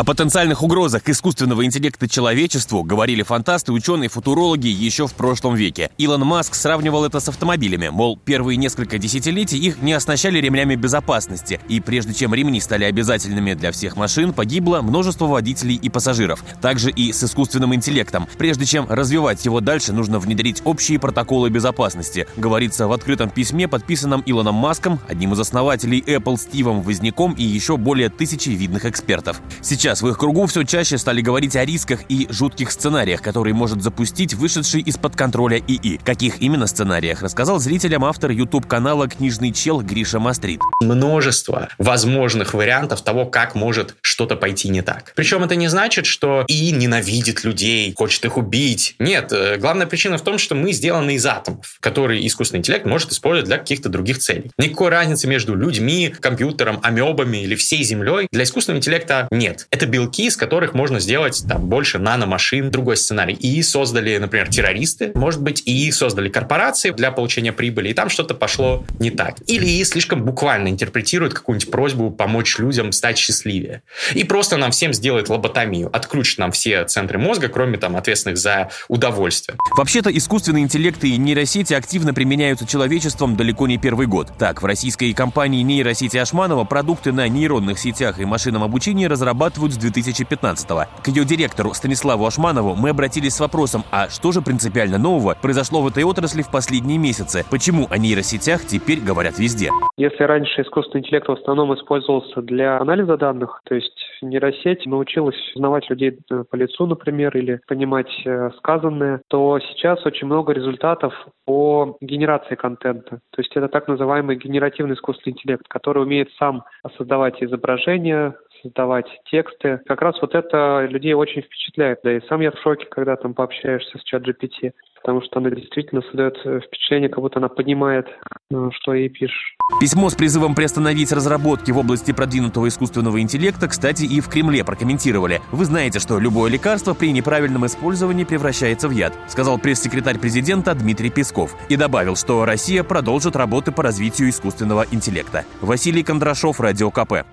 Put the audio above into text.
О потенциальных угрозах искусственного интеллекта человечеству говорили фантасты, ученые, футурологи еще в прошлом веке. Илон Маск сравнивал это с автомобилями, мол, первые несколько десятилетий их не оснащали ремнями безопасности, и прежде чем ремни стали обязательными для всех машин, погибло множество водителей и пассажиров. Также и с искусственным интеллектом. Прежде чем развивать его дальше, нужно внедрить общие протоколы безопасности, говорится в открытом письме, подписанном Илоном Маском, одним из основателей Apple Стивом Возняком и еще более тысячи видных экспертов. Сейчас в их кругу все чаще стали говорить о рисках и жутких сценариях, которые может запустить вышедший из-под контроля ИИ. Каких именно сценариях, рассказал зрителям автор YouTube-канала «Книжный чел» Гриша Мастрит. Множество возможных вариантов того, как может что-то пойти не так. Причем это не значит, что ИИ ненавидит людей, хочет их убить. Нет, э, главная причина в том, что мы сделаны из атомов, которые искусственный интеллект может использовать для каких-то других целей. Никакой разницы между людьми, компьютером, амебами или всей Землей для искусственного интеллекта нет. Это белки, из которых можно сделать там больше наномашин. Другой сценарий. И создали, например, террористы. Может быть, и создали корпорации для получения прибыли. И там что-то пошло не так. Или и слишком буквально интерпретируют какую-нибудь просьбу помочь людям стать счастливее. И просто нам всем сделает лоботомию. Отключит нам все центры мозга, кроме там ответственных за удовольствие. Вообще-то искусственный интеллект и нейросети активно применяются человечеством далеко не первый год. Так, в российской компании нейросети Ашманова продукты на нейронных сетях и машинном обучении разрабатывают существует с 2015 -го. К ее директору Станиславу Ашманову мы обратились с вопросом, а что же принципиально нового произошло в этой отрасли в последние месяцы? Почему о нейросетях теперь говорят везде? Если раньше искусственный интеллект в основном использовался для анализа данных, то есть нейросеть научилась узнавать людей э, по лицу, например, или понимать э, сказанное, то сейчас очень много результатов по генерации контента. То есть это так называемый генеративный искусственный интеллект, который умеет сам создавать изображения, создавать тексты. Как раз вот это людей очень впечатляет. Да и сам я в шоке, когда там пообщаешься с чат GPT потому что она действительно создает впечатление, как будто она понимает, э, что ей пишешь. Письмо с призывом приостановить разработки в области продвинутого искусственного интеллекта, кстати, и в Кремле прокомментировали. Вы знаете, что любое лекарство при неправильном использовании превращается в яд, сказал пресс-секретарь президента Дмитрий Песков. И добавил, что Россия продолжит работы по развитию искусственного интеллекта. Василий Кондрашов, Радио КП.